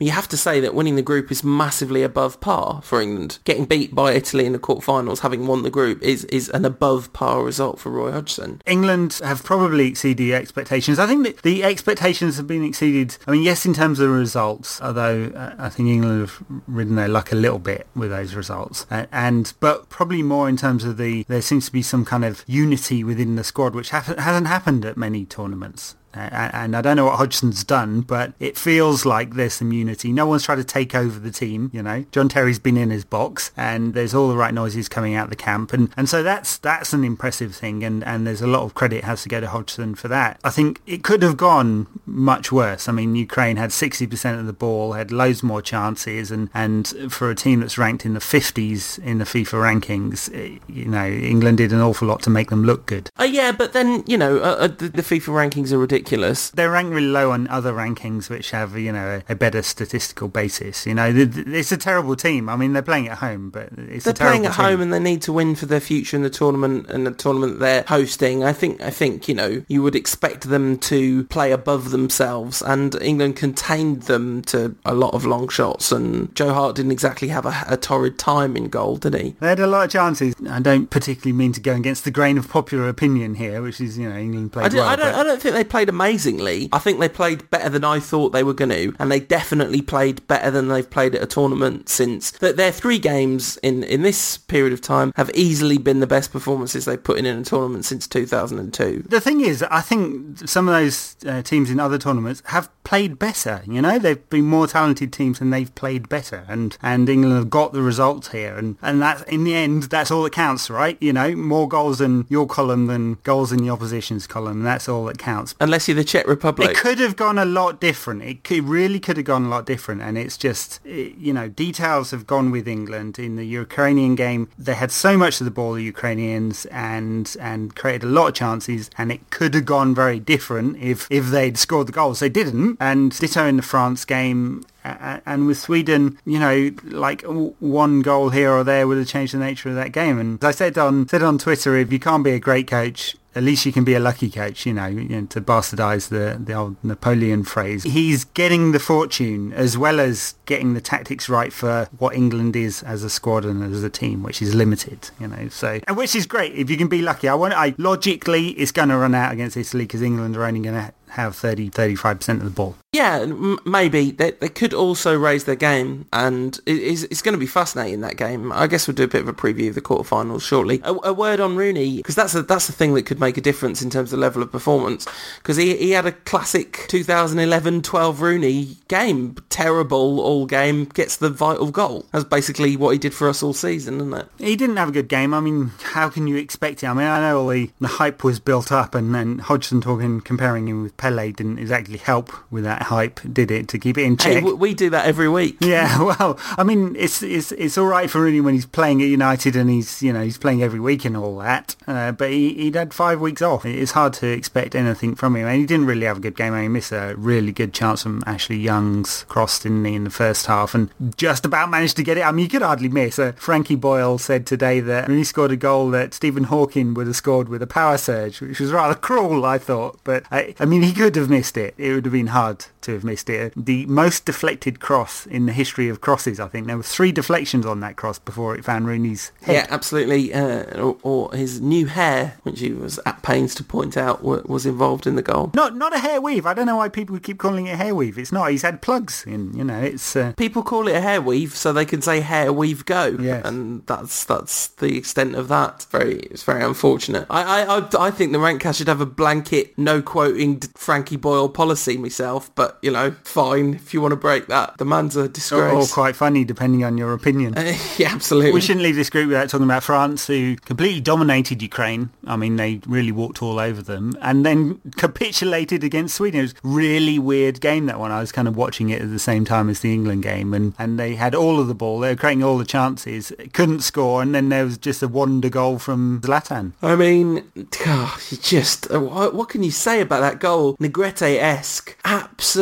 C: You have to say that winning the group is massively above par for England. Getting beat by Italy in the quarterfinals, having won the group, is is an above par result for Roy Hodgson.
B: England have probably exceeded expectations. I think that the expectations have been exceeded. I mean, yes, in terms of the results, although uh, I think England have ridden their luck a little bit with those results, and but probably more in terms of the there seems to be some kind of unity within the squad, which ha- hasn't happened at many tournaments. And I don't know what Hodgson's done, but it feels like there's some unity. No one's tried to take over the team, you know. John Terry's been in his box, and there's all the right noises coming out the camp, and, and so that's that's an impressive thing, and, and there's a lot of credit has to go to Hodgson for that. I think it could have gone much worse. I mean, Ukraine had 60% of the ball, had loads more chances, and, and for a team that's ranked in the 50s in the FIFA rankings, eh, you know, England did an awful lot to make them look good.
C: Uh, yeah, but then, you know, uh, uh the, the FIFA rankings are ridiculous ridiculous.
B: They're ranked really low on other rankings which have, you know, a, a better statistical basis. You know, it's a terrible team. I mean, they're playing at home, but it's
C: they're
B: playing
C: at
B: team.
C: home and they need to win for their future in the tournament and the tournament they're hosting. I think, I think, you know, you would expect them to play above themselves and England contained them to a lot of long shots and Joe Hart didn't exactly have a, a torrid time in goal, did he?
B: They had a lot of chances. I don't particularly mean to go against the grain of popular opinion here, which is, you know, England played
C: I,
B: well.
C: I don't, I don't think they played amazingly. I think they played better than I thought they were going to, and they definitely played better than they've played at a tournament since. That their three games in in this period of time have easily been the best performances they've put in in a tournament since 2002.
B: The thing is, I think some of those uh, teams in other tournaments have played better. You know, they've been more talented teams and they've played better, and and England have got the results here, and and that in the end, that's all that counts, right? You know, more goals in your column than goals in the opposition's column, and that's all that counts.
C: Unless the Czech Republic.
B: It could have gone a lot different. It could, really could have gone a lot different, and it's just it, you know details have gone with England in the Ukrainian game. They had so much of the ball, the Ukrainians, and and created a lot of chances, and it could have gone very different if if they'd scored the goals. They didn't, and ditto in the France game and with Sweden, you know, like one goal here or there would have changed the nature of that game. And as I said on said on Twitter, if you can't be a great coach, at least you can be a lucky coach, you know, you know, to bastardize the, the old Napoleon phrase. He's getting the fortune as well as getting the tactics right for what England is as a squad and as a team, which is limited, you know, so, and which is great if you can be lucky. I want, I, logically, it's going to run out against Italy because England are only going to have 30, 35% of the ball.
C: Yeah, m- maybe. They, they could also raise their game, and it, it's, it's going to be fascinating, that game. I guess we'll do a bit of a preview of the quarterfinals shortly. A, a word on Rooney, because that's a, that's the thing that could make a difference in terms of level of performance, because he, he had a classic 2011-12 Rooney game. Terrible all game, gets the vital goal. That's basically what he did for us all season, isn't it?
B: He didn't have a good game. I mean, how can you expect it? I mean, I know all the, the hype was built up, and then Hodgson talking, comparing him with Pele didn't exactly help with that that hype, did it, to keep it in check?
C: Hey, we do that every week.
B: Yeah, well, I mean, it's it's it's all right for Rooney when he's playing at United and he's you know he's playing every week and all that. Uh, but he he'd had five weeks off. It's hard to expect anything from him, and he didn't really have a good game. I mean, he missed a really good chance from Ashley Young's cross, didn't he, in the first half, and just about managed to get it. I mean, you could hardly miss. Uh, Frankie Boyle said today that he scored a goal that Stephen Hawking would have scored with a power surge, which was rather cruel, I thought. But I, I mean, he could have missed it. It would have been hard to have missed it. The most deflected cross in the history of crosses, I think. There were three deflections on that cross before it found Rooney's head.
C: Yeah, absolutely. Uh, or, or, his new hair, which he was at pains to point out, was involved in the goal.
B: Not not a hair weave. I don't know why people keep calling it a hair weave. It's not. He's had plugs in. You know, it's uh...
C: people call it a hair weave so they can say hair weave go.
B: Yes.
C: and that's that's the extent of that. It's very it's very unfortunate. I I I think the Rantcast should have a blanket no quoting Frankie Boyle policy myself, but you know, fine if you want to break that. The man's a disgrace.
B: Or, or quite funny, depending on your opinion.
C: Uh, yeah, absolutely.
B: We shouldn't leave this group without talking about France, who completely dominated Ukraine. I mean, they really walked all over them, and then capitulated against Sweden. It was really weird game that one. I was kind of watching it at the same time as the England game, and and they had all of the ball. They were creating all the chances, couldn't score, and then there was just a wonder goal from Zlatan.
C: I mean, gosh, just uh, what can you say about that goal? Negrete-esque, absolutely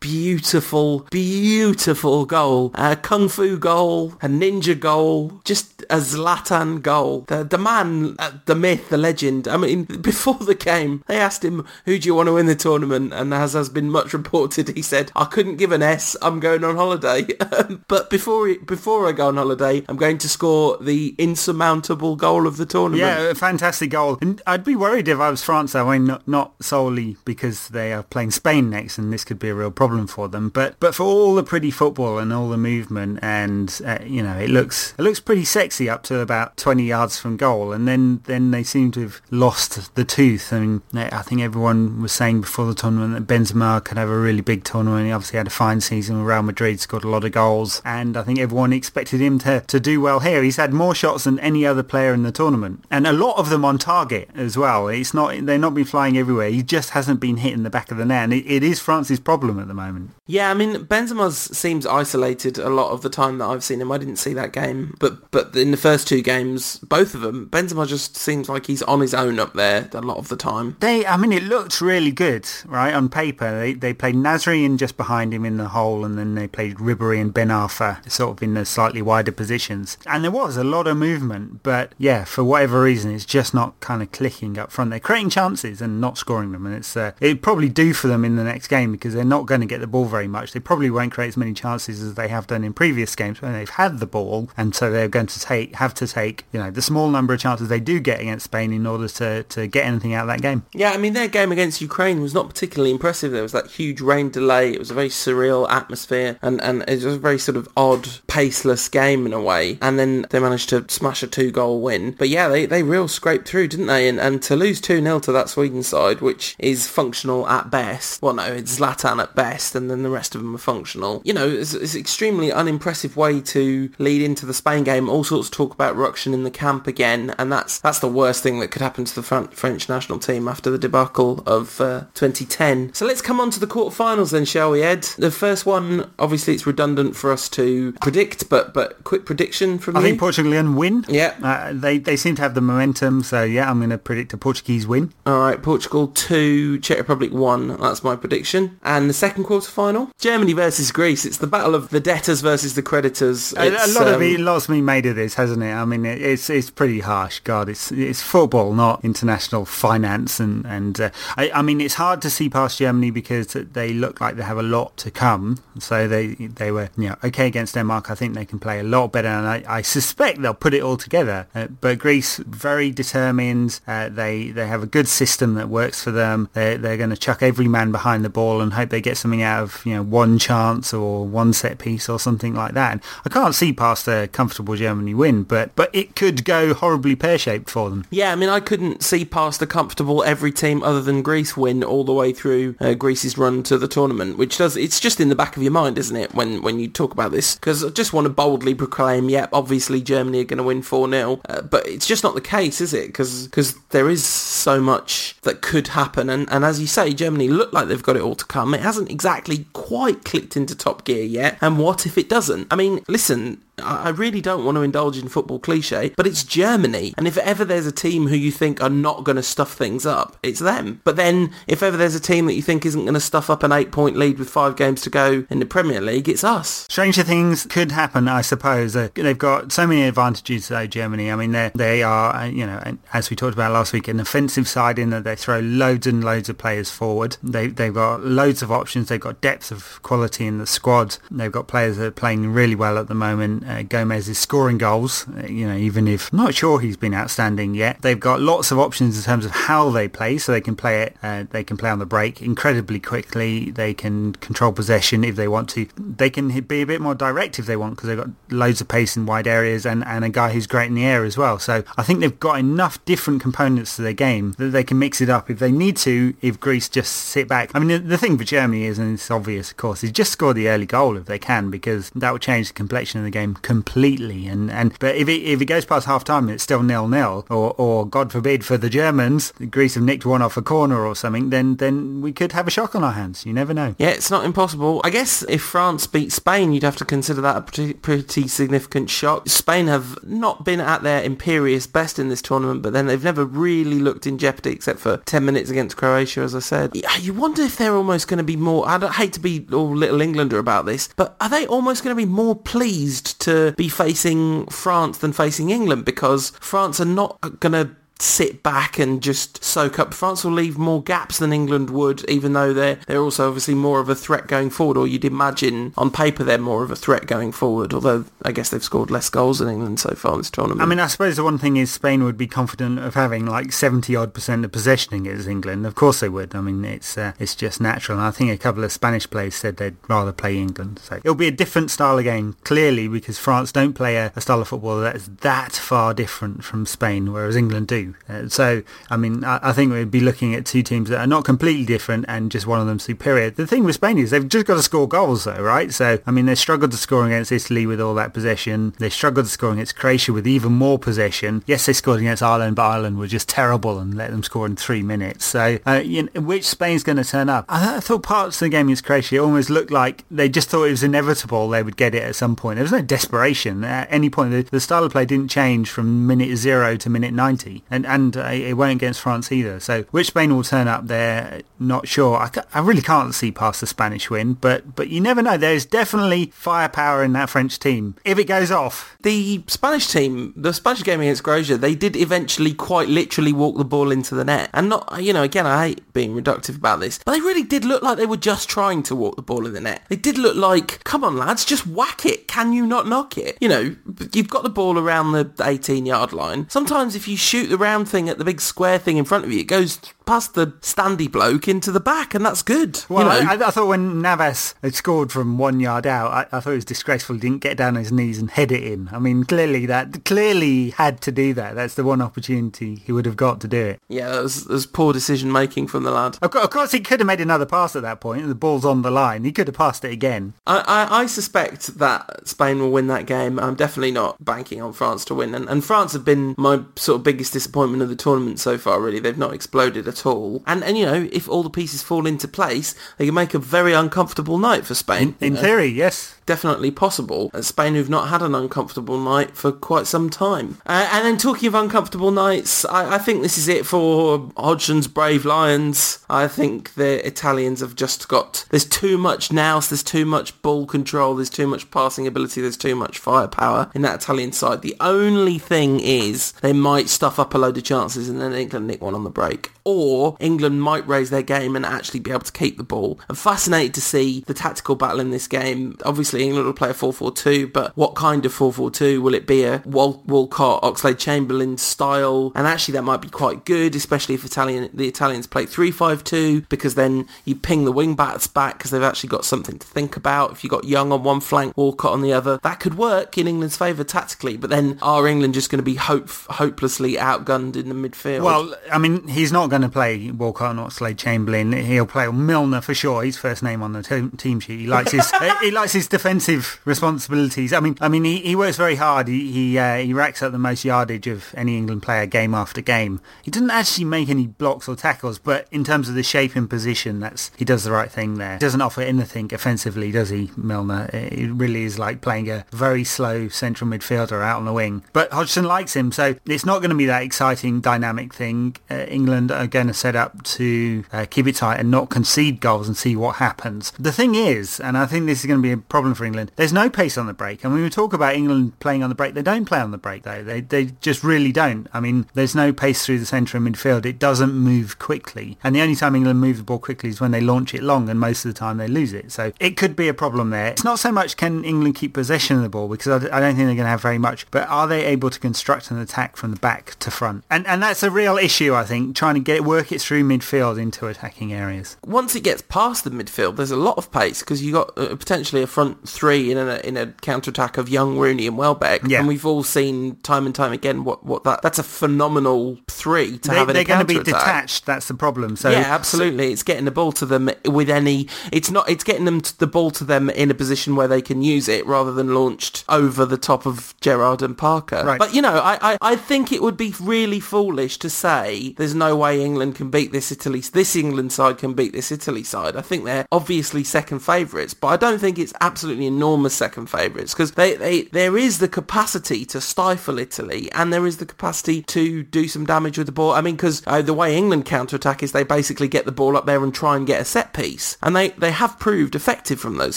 C: beautiful, beautiful goal. A kung fu goal, a ninja goal, just a Zlatan goal. The the man, uh, the myth, the legend. I mean, before the game, they asked him, "Who do you want to win the tournament?" And as has been much reported, he said, "I couldn't give an S. I'm going on holiday." but before before I go on holiday, I'm going to score the insurmountable goal of the tournament.
B: Yeah, a fantastic goal. And I'd be worried if I was France. I mean, not, not solely because they are playing Spain next, and this could be a real problem for them. But but for all the pretty football and all the movement, and uh, you know, it looks it looks pretty sexy up to about 20 yards from goal, and then then they seem to have lost the tooth. I mean, I think everyone was saying before the tournament that Benzema could have a really big tournament. He obviously had a fine season with Real Madrid, scored a lot of goals, and I think everyone expected him to, to do well here. He's had more shots than any other player in the tournament, and a lot of them on target as well. It's not they're not been flying everywhere. He just hasn't been hit in the back of the net, and it, it is France's problem at the moment.
C: Yeah, I mean Benzema seems isolated a lot of the time that I've seen him. I didn't see that game, but but in the first two games, both of them, Benzema just seems like he's on his own up there a lot of the time.
B: They, I mean, it looked really good, right, on paper. They they played Nasri in just behind him in the hole, and then they played Ribery and Ben Arfa sort of in the slightly wider positions. And there was a lot of movement, but yeah, for whatever reason, it's just not kind of clicking up front. They're creating chances and not scoring them, and it's uh, it probably do for them in the next game because they're not going to get the ball very much. They probably won't create as many chances as they have done in previous games when they've had the ball, and so they're going to take have to take you know the small number of chances they do get against Spain in order to to get anything out of that game.
C: Yeah, I mean their game against Ukraine was not particularly impressive. There was that huge rain delay. It was a very surreal atmosphere, and and it was a very sort of odd, paceless game in a way. And then they managed to smash a two goal win. But yeah, they they real scraped through, didn't they? And and to lose two 0 to that Sweden side, which is functional at best. Well, no, it's Zlatan at best, and then the rest of them are functional. You know, it's, it's an extremely unimpressive way to lead into the Spain game. All sorts of talk about ruction in the camp again, and that's that's the worst thing that could happen to the French national team after the debacle of uh, 2010. So let's come on to the quarterfinals then, shall we, Ed? The first one, obviously, it's redundant for us to predict, but but quick prediction from
B: I
C: you.
B: think Portugal can win.
C: Yeah.
B: Uh, they they seem to have the momentum, so yeah, I'm going to predict a Portuguese win.
C: All right, Portugal 2, Czech Republic 1. That's my prediction. And the second quarterfinal, Germany versus Greece. It's the battle of the debtors versus the creditors.
B: A, a
C: It's,
B: lot of
C: um,
B: it, lots been made of this, hasn't it? I mean, it, it's it's pretty harsh. God, it's it's football, not international finance, and and uh, I, I mean, it's hard to see past Germany because they look like they have a lot to come. So they they were you know okay against Denmark. I think they can play a lot better, and I, I suspect they'll put it all together. Uh, but Greece very determined. Uh, they they have a good system that works for them. They they're going to chuck every man behind the ball and hope they get something out of you know, one chance or one set piece or something like that. I can't see past a comfortable Germany win, but but it could go horribly pear-shaped for them.
C: Yeah, I mean, I couldn't see past a comfortable every team other than Greece win all the way through uh, Greece's run to the tournament, which does, it's just in the back of your mind, isn't it, when, when you talk about this? Because I just want to boldly proclaim, yep, yeah, obviously Germany are going to win 4-0, uh, but it's just not the case, is it? Because there is so much that could happen, and, and as you say, Germany look like they've got it all to come. It hasn't exactly quite clicked into top gear yet, and what if it doesn't? I mean, listen, I really don't want to indulge in football cliche, but it's Germany. And if ever there's a team who you think are not going to stuff things up, it's them. But then if ever there's a team that you think isn't going to stuff up an eight point lead with five games to go in the Premier League, it's us.
B: Stranger things could happen, I suppose. Uh, they've got so many advantages, though, Germany. I mean, they are, uh, you know, as we talked about last week, an offensive side in that they throw loads and loads of players forward. They, they've got loads of options. They've got depth of quality in the squad. They've got players that are playing really well at the moment uh, Gomez is scoring goals, uh, you know, even if I'm not sure he's been outstanding yet. They've got lots of options in terms of how they play, so they can play it, uh, they can play on the break incredibly quickly. They can control possession if they want to. They can be a bit more direct if they want because they've got loads of pace in wide areas and, and a guy who's great in the air as well. So I think they've got enough different components to their game that they can mix it up if they need to, if Greece just sit back. I mean, the, the thing for Germany is, and it's obvious, of course, is just score the early goal if they can because that will change the complexion of the game completely. And, and but if it, if it goes past half time it's still nil nil, or, or God forbid for the Germans, Greece have nicked one off a corner or something, then then we could have a shock on our hands. You never know.
C: Yeah, it's not impossible. I guess if France beat Spain, you'd have to consider that a pretty, pretty significant shock. Spain have not been at their imperious best in this tournament, but then they've never really looked in jeopardy except for 10 minutes against Croatia, as I said. You wonder if they're almost going to be more, I hate to be all little Englander about this, but are they almost going to be more pleased to be facing France than facing England because France are not going to sit back and just soak up. France will leave more gaps than England would, even though they're they're also obviously more of a threat going forward. Or you'd imagine on paper they're more of a threat going forward. Although I guess they've scored less goals than England so far in this tournament.
B: I mean, I suppose the one thing is Spain would be confident of having like seventy odd percent of possession against England. Of course they would. I mean, it's uh, it's just natural. And I think a couple of Spanish players said they'd rather play England. So it'll be a different style of game, clearly, because France don't play a, a style of football that's that far different from Spain, whereas England do. Uh, so, I mean, I, I, think we'd be looking at two teams that are not completely different and just one of them superior. The thing with Spain is they've just got to score goals though, right? So, I mean, they struggled to score against Italy with all that possession. They struggled to score against Croatia with even more possession. Yes, they scored against Ireland, but Ireland were just terrible and let them score in three minutes. So, uh, you know, which Spain's going to turn up? I, I thought parts of the game against Croatia almost looked like they just thought it was inevitable they would get it at some point. There was no desperation at any point. The, the style of play didn't change from minute zero to minute 90. And, and uh, it won't against France either. So which Spain will turn up there, not sure. I, I really can't see past the Spanish win, but but you never know. There's definitely firepower in that French team if it goes off.
C: The Spanish team, the Spanish game against Croatia, they did eventually quite literally walk the ball into the net. And not, you know, again, I hate being reductive about this, but they really did look like they were just trying to walk the ball in the net. They did look like, come on lads, just whack it. Can you not knock it? You know, you've got the ball around the 18 yard line. Sometimes if you shoot the round thing at the big square thing in front of you, it goes past the standy bloke into the back, and that's good.
B: Well,
C: you know?
B: I, I, thought when Navas had scored from one yard out, I, I, thought it was disgraceful. He didn't get down on his knees and head it in. I mean, clearly that clearly had to do that. That's the one opportunity he would have got to do it.
C: Yeah, that was, that was poor decision making from the lad.
B: Of, of, course, he could have made another pass at that point. The ball's on the line. He could have passed it again.
C: I, I, I suspect that Spain will win that game. I'm definitely not banking on France to win, and, and France have been my sort of biggest disappointment of the tournament so far. Really, they've not exploded at all. And and you know, if all the pieces fall into place, they can make a very uncomfortable night for Spain.
B: In, in theory, yes
C: definitely possible. Spain who've not had an uncomfortable night for quite some time. Uh, and then talking of uncomfortable nights, I, I, think this is it for Hodgson's Brave Lions. I think the Italians have just got, there's too much nous, there's too much ball control, there's too much passing ability, there's too much firepower in that Italian side. The only thing is they might stuff up a load of chances and then England nick one on the break. Or England might raise their game and actually be able to keep the ball. I'm fascinated to see the tactical battle in this game. Obviously obviously England will play a 4-4-2, but what kind of 4-4-2? Will it be a Wal- Walcott, Oxlade-Chamberlain style? And actually that might be quite good, especially if Italian the Italians play 3-5-2, because then you ping the wing backs back because they've actually got something to think about. If you've got Young on one flank, Walcott on the other, that could work in England's favour tactically. But then are England just going to be hope- hopelessly outgunned in the midfield?
B: Well, I mean, he's not going to play Walcott or Oxlade-Chamberlain. He'll play Milner for sure. He's first name on the te- team sheet. He likes his he likes his defensive responsibilities. I mean, I mean, he, he works very hard. He he, uh, he racks up the most yardage of any England player game after game. He doesn't actually make any blocks or tackles, but in terms of the shape and position, that's he does the right thing there. He doesn't offer anything offensively, does he, Milner? It really is like playing a very slow central midfielder out on the wing. But Hodgson likes him, so it's not going to be that exciting, dynamic thing. Uh, England are going to set up to uh, keep it tight and not concede goals and see what happens. The thing is, and I think this is going to be a problem for England, there's no pace on the break. And when we talk about England playing on the break, they don't play on the break though. They, they just really don't. I mean, there's no pace through the centre and midfield. It doesn't move quickly. And the only time England move the ball quickly is when they launch it long and most of the time they lose it. So it could be a problem there. It's not so much can England keep possession of the ball because I, I don't think they're going to have very much, but are they able to construct an attack from the back to front? And and that's a real issue, I think, trying to get work it through midfield into attacking areas.
C: Once it gets past the midfield, there's a lot of pace because you got uh, potentially a front three in a in a counter attack of Young, Rooney, and Welbeck.
B: Yeah.
C: And we've all seen time and time again what, what that that's a phenomenal three to
B: They,
C: have in
B: they're going to be detached. That's the problem. So
C: yeah, absolutely. It's getting the ball to them with any. It's not. It's getting them to the ball to them in a position where they can use it rather than launched over the top of Gerrard and Parker.
B: Right.
C: But you know, I, I, I think it would be really foolish to say there's no way England can beat this Italy. This England side can beat this Italy side. I think they're obviously second favourites, but I don't think it's absolutely enormous second favourites because they, they there is the capacity to stifle Italy and there is the capacity to do some damage with the ball. I mean, because uh, the way England counter attack is they basically get the ball up there and try and get a set piece, and they they have proved effective from those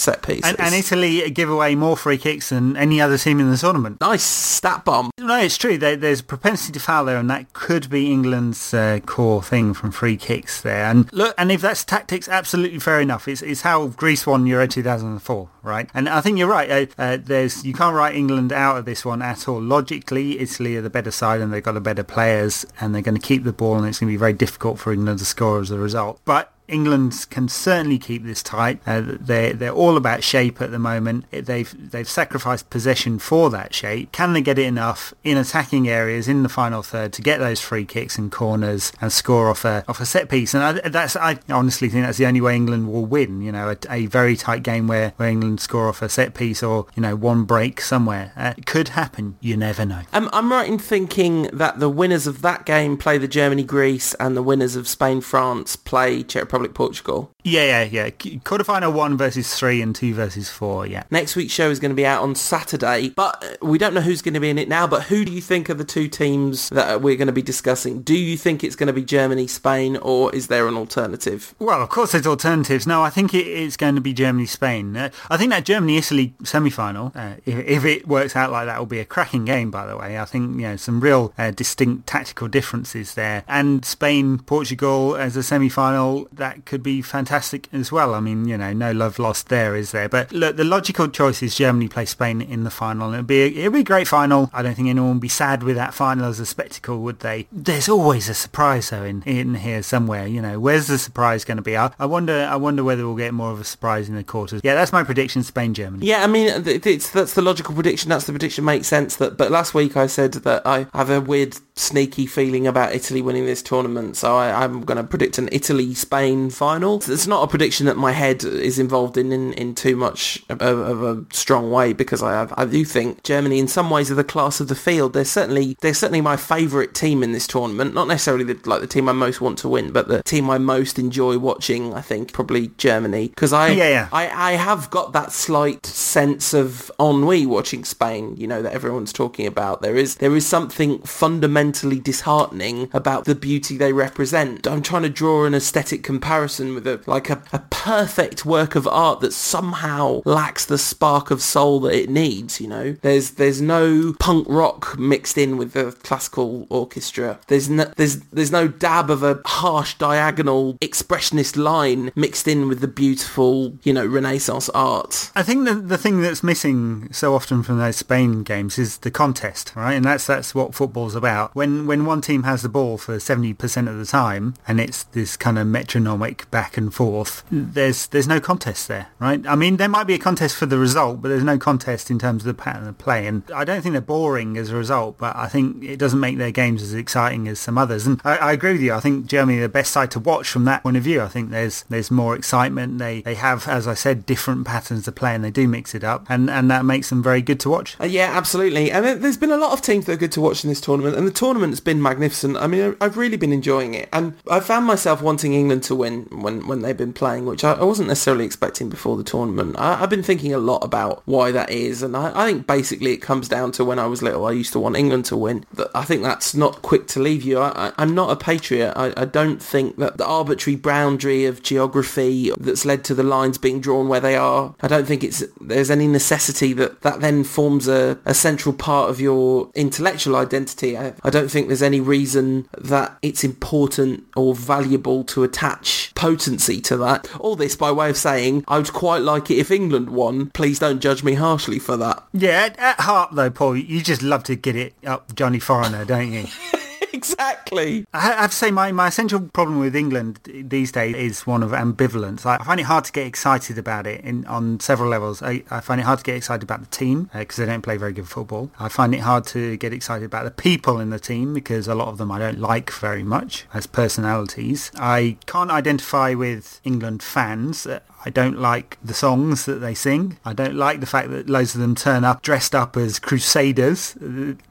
C: set pieces.
B: and, and Italy give away more free kicks than any other team in the tournament.
C: nice stat bomb.
B: No, it's true. There, there's a propensity to foul there, and that could be England's uh, core thing from free kicks there. And look, and if that's tactics, absolutely fair enough. It's, it's how Greece won Euro 2004, right? And I think you're right. Uh, uh, there's you can't write England out of this one at all. Logically, Italy are the better side, and they've got the better players, and they're going to keep the ball, and it's going to be very difficult for England to score as a result. But England can certainly keep this tight. Uh, they're they're all about shape at the moment. They've they've sacrificed possession for that shape. Can they get it enough in attacking areas in the final third to get those free kicks and corners and score off a off a set piece? And I, that's I honestly think that's the only way England will win. You know, a, a very tight game where, where England score off a set piece or you know one break somewhere. Uh, it could happen. You never know.
C: Um, I'm right in thinking that the winners of that game play the Germany-Greece and the winners of Spain-France play Czech Republic-Portugal.
B: Yeah, yeah, yeah. Qu- Quarterfinal one versus three and two versus four. Yeah.
C: Next week's show is going to be out on Saturday, but uh, we don't know who's going to be in it now. But who do you think are the two teams that we're going to be discussing? Do you think it's going to be Germany, Spain, or is there an alternative?
B: Well, of course, there's alternatives. No, I think it is going to be Germany-Spain. Uh, I think that Germany-Italy semi-final, uh, if, if it works out like that, will be a cracking game. By the way, I think you know some real uh, distinct tactical differences there. And Spain-Portugal as a semi-final, that could be fantastic as well. I mean, you know, no love lost there, is there? But look, the logical choice is Germany play Spain in the final. It'd be a, it'd be a great final. I don't think anyone would be sad with that final as a spectacle, would they? There's always a surprise though in, in here somewhere. You know, where's the surprise going to be? I, I wonder. I wonder whether we'll get more of a surprise in the quarters. Yeah, that's my prediction. Spain, Germany.
C: Yeah, I mean, that's the logical prediction. That's the prediction makes sense. That, but last week I said that I have a weird, sneaky feeling about Italy winning this tournament, so I, I'm going to predict an Italy-Spain final. It's not a prediction that my head is involved in in, in too much of, of a strong way because I have, I do think Germany, in some ways, are the class of the field. They're certainly they're certainly my favourite team in this tournament. Not necessarily the, like the team I most want to win, but the team I most enjoy watching. I think probably Germany because I
B: Yeah, yeah.
C: I, I have got that slight sense of ennui watching Spain, you know, that everyone's talking about. There is there is something fundamentally disheartening about the beauty they represent. I'm trying to draw an aesthetic comparison with a like a, a perfect work of art that somehow lacks the spark of soul that it needs, you know. There's there's no punk rock mixed in with the classical orchestra. There's no there's there's no dab of a harsh diagonal expressionist line mixed in with the beautiful, you know, Renaissance art.
B: I think the the thing that's missing so often from those Spain games is the contest, right? And that's that's what football's about. When when one team has the ball for seventy percent of the time, and it's this kind of metronomic back and forth, there's there's no contest there, right? I mean, there might be a contest for the result, but there's no contest in terms of the pattern of play. And I don't think they're boring as a result, but I think it doesn't make their games as exciting as some others. And I, I agree with you. I think Germany are the best side to watch from that point of view. I think there's there's more excitement. They they have, as I said, different patterns of play, and they do mix it up, and and that makes them very good to watch.
C: Uh, yeah, absolutely. And there's been a lot of teams that are good to watch in this tournament, and the tournament's been magnificent. I mean, I've really been enjoying it, and I found myself wanting England to win when when they've been playing, which I, wasn't necessarily expecting before the tournament. I, have been thinking a lot about why that is, and I, I, think basically it comes down to when I was little, I used to want England to win. I think that's not quick to leave you. I, am not a patriot. I, I don't think that the arbitrary boundary of geography that's led to the lines being drawn where they are, I don't think it's there's any necessity that that then forms a, a central part of your intellectual identity. I, I don't think there's any reason that it's important or valuable to attach potency to that. All this by way of saying, I would quite like it if England won. Please don't judge me harshly for that.
B: Yeah, at, at heart though, Paul, you just love to get it up Johnny Foreigner, don't you?
C: exactly.
B: I have to say my, my essential problem with England these days is one of ambivalence. I find it hard to get excited about it in, on several levels. I, I find it hard to get excited about the team because uh, they don't play very good football. I find it hard to get excited about the people in the team because a lot of them I don't like very much as personalities. I can't identify with England fans. I don't like the songs that they sing. I don't like the fact that loads of them turn up dressed up as crusaders,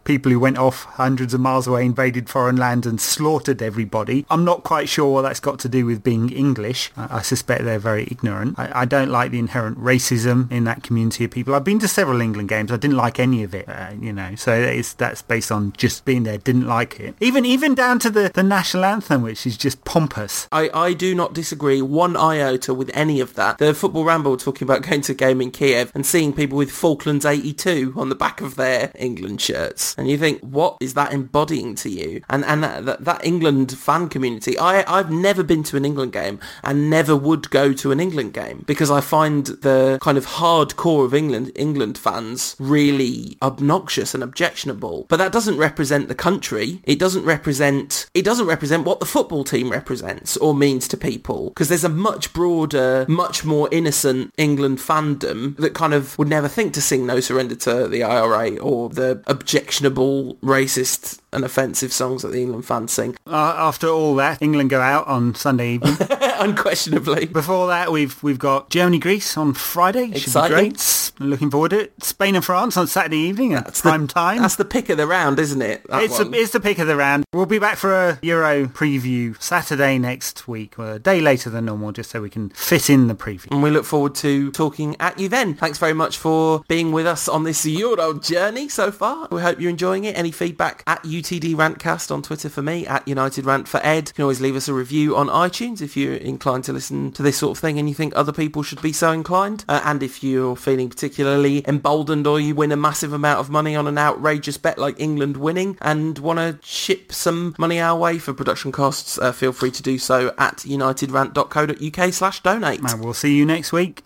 B: people who went off hundreds of miles away, invaded foreign land and slaughtered everybody. I'm not quite sure what that's got to do with being English. I, I suspect they're very ignorant. I, I, don't like the inherent racism in that community of people. I've been to several England games. I didn't like any of it, uh, you know, so that's based on just being there, didn't like it. Even even down to the, the national anthem, which is just pompous.
C: I, I do not disagree one iota with any of that. The Football Ramble talking about going to a game in Kiev and seeing people with Falklands 82 on the back of their England shirts. And you think, what is that embodying to you? And and that, that England fan community, I, I've never been to an England game and never would go to an England game because I find the kind of hardcore of England England fans really obnoxious and objectionable. But that doesn't represent the country. It doesn't represent it doesn't represent what the football team represents or means to people because there's a much broader, much much more innocent England fandom that kind of would never think to sing No Surrender to the IRA or the objectionable racist and offensive songs that the England fans sing.
B: Uh, after all that, England go out on Sunday evening.
C: Unquestionably.
B: Before that, we've we've got Germany Greece on Friday.
C: Exciting.
B: great. Looking forward to it. Spain and France on Saturday evening at that's prime
C: the,
B: time.
C: That's the pick of the round, isn't it?
B: It's, a, it's the pick of the round. We'll be back for a Euro preview Saturday next week, a day later than normal, just so we can fit in the preview.
C: And we look forward to talking at you then. Thanks very much for being with us on this Euro journey so far. We hope you're enjoying it. Any feedback at UTD Rantcast on Twitter for me, at United Rant for Ed. You can always leave us a review on iTunes if you're inclined to listen to this sort of thing and you think other people should be so inclined. Uh, and if you're feeling particularly emboldened or you win a massive amount of money on an outrageous bet like England winning and want to ship some money our way for production costs, uh, feel free to do so at unitedrant.co.uk slash donate.
B: We'll see you next week.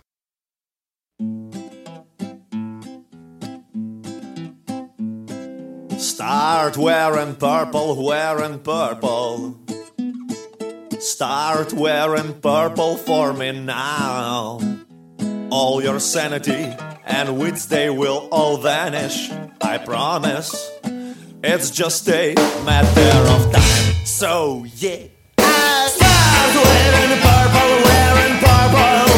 A: Start wearing purple, wearing purple. Start wearing purple for me now. All your sanity and wits, they will all vanish. I promise. It's just a matter of time. So, yeah. Start wearing purple, wearing purple.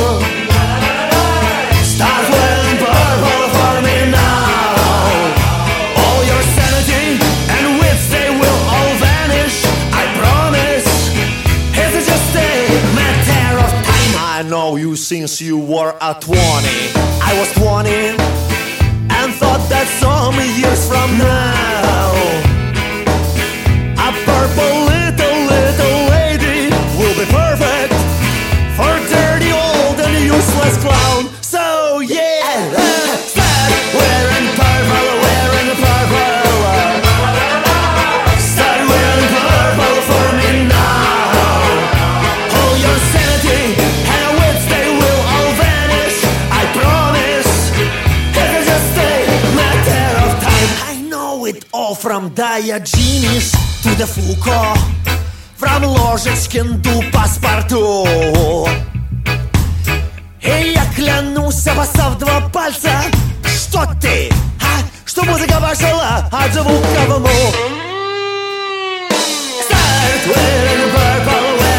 A: Purple a since you were a 20. I was 20 and thought that some years from now. Хором дая Джиміс туди фуко Врам ложечкін ду паспорту И я клянусь, обоссав два пальца Что ты, а? Что музыка пошла от звука в Start with purple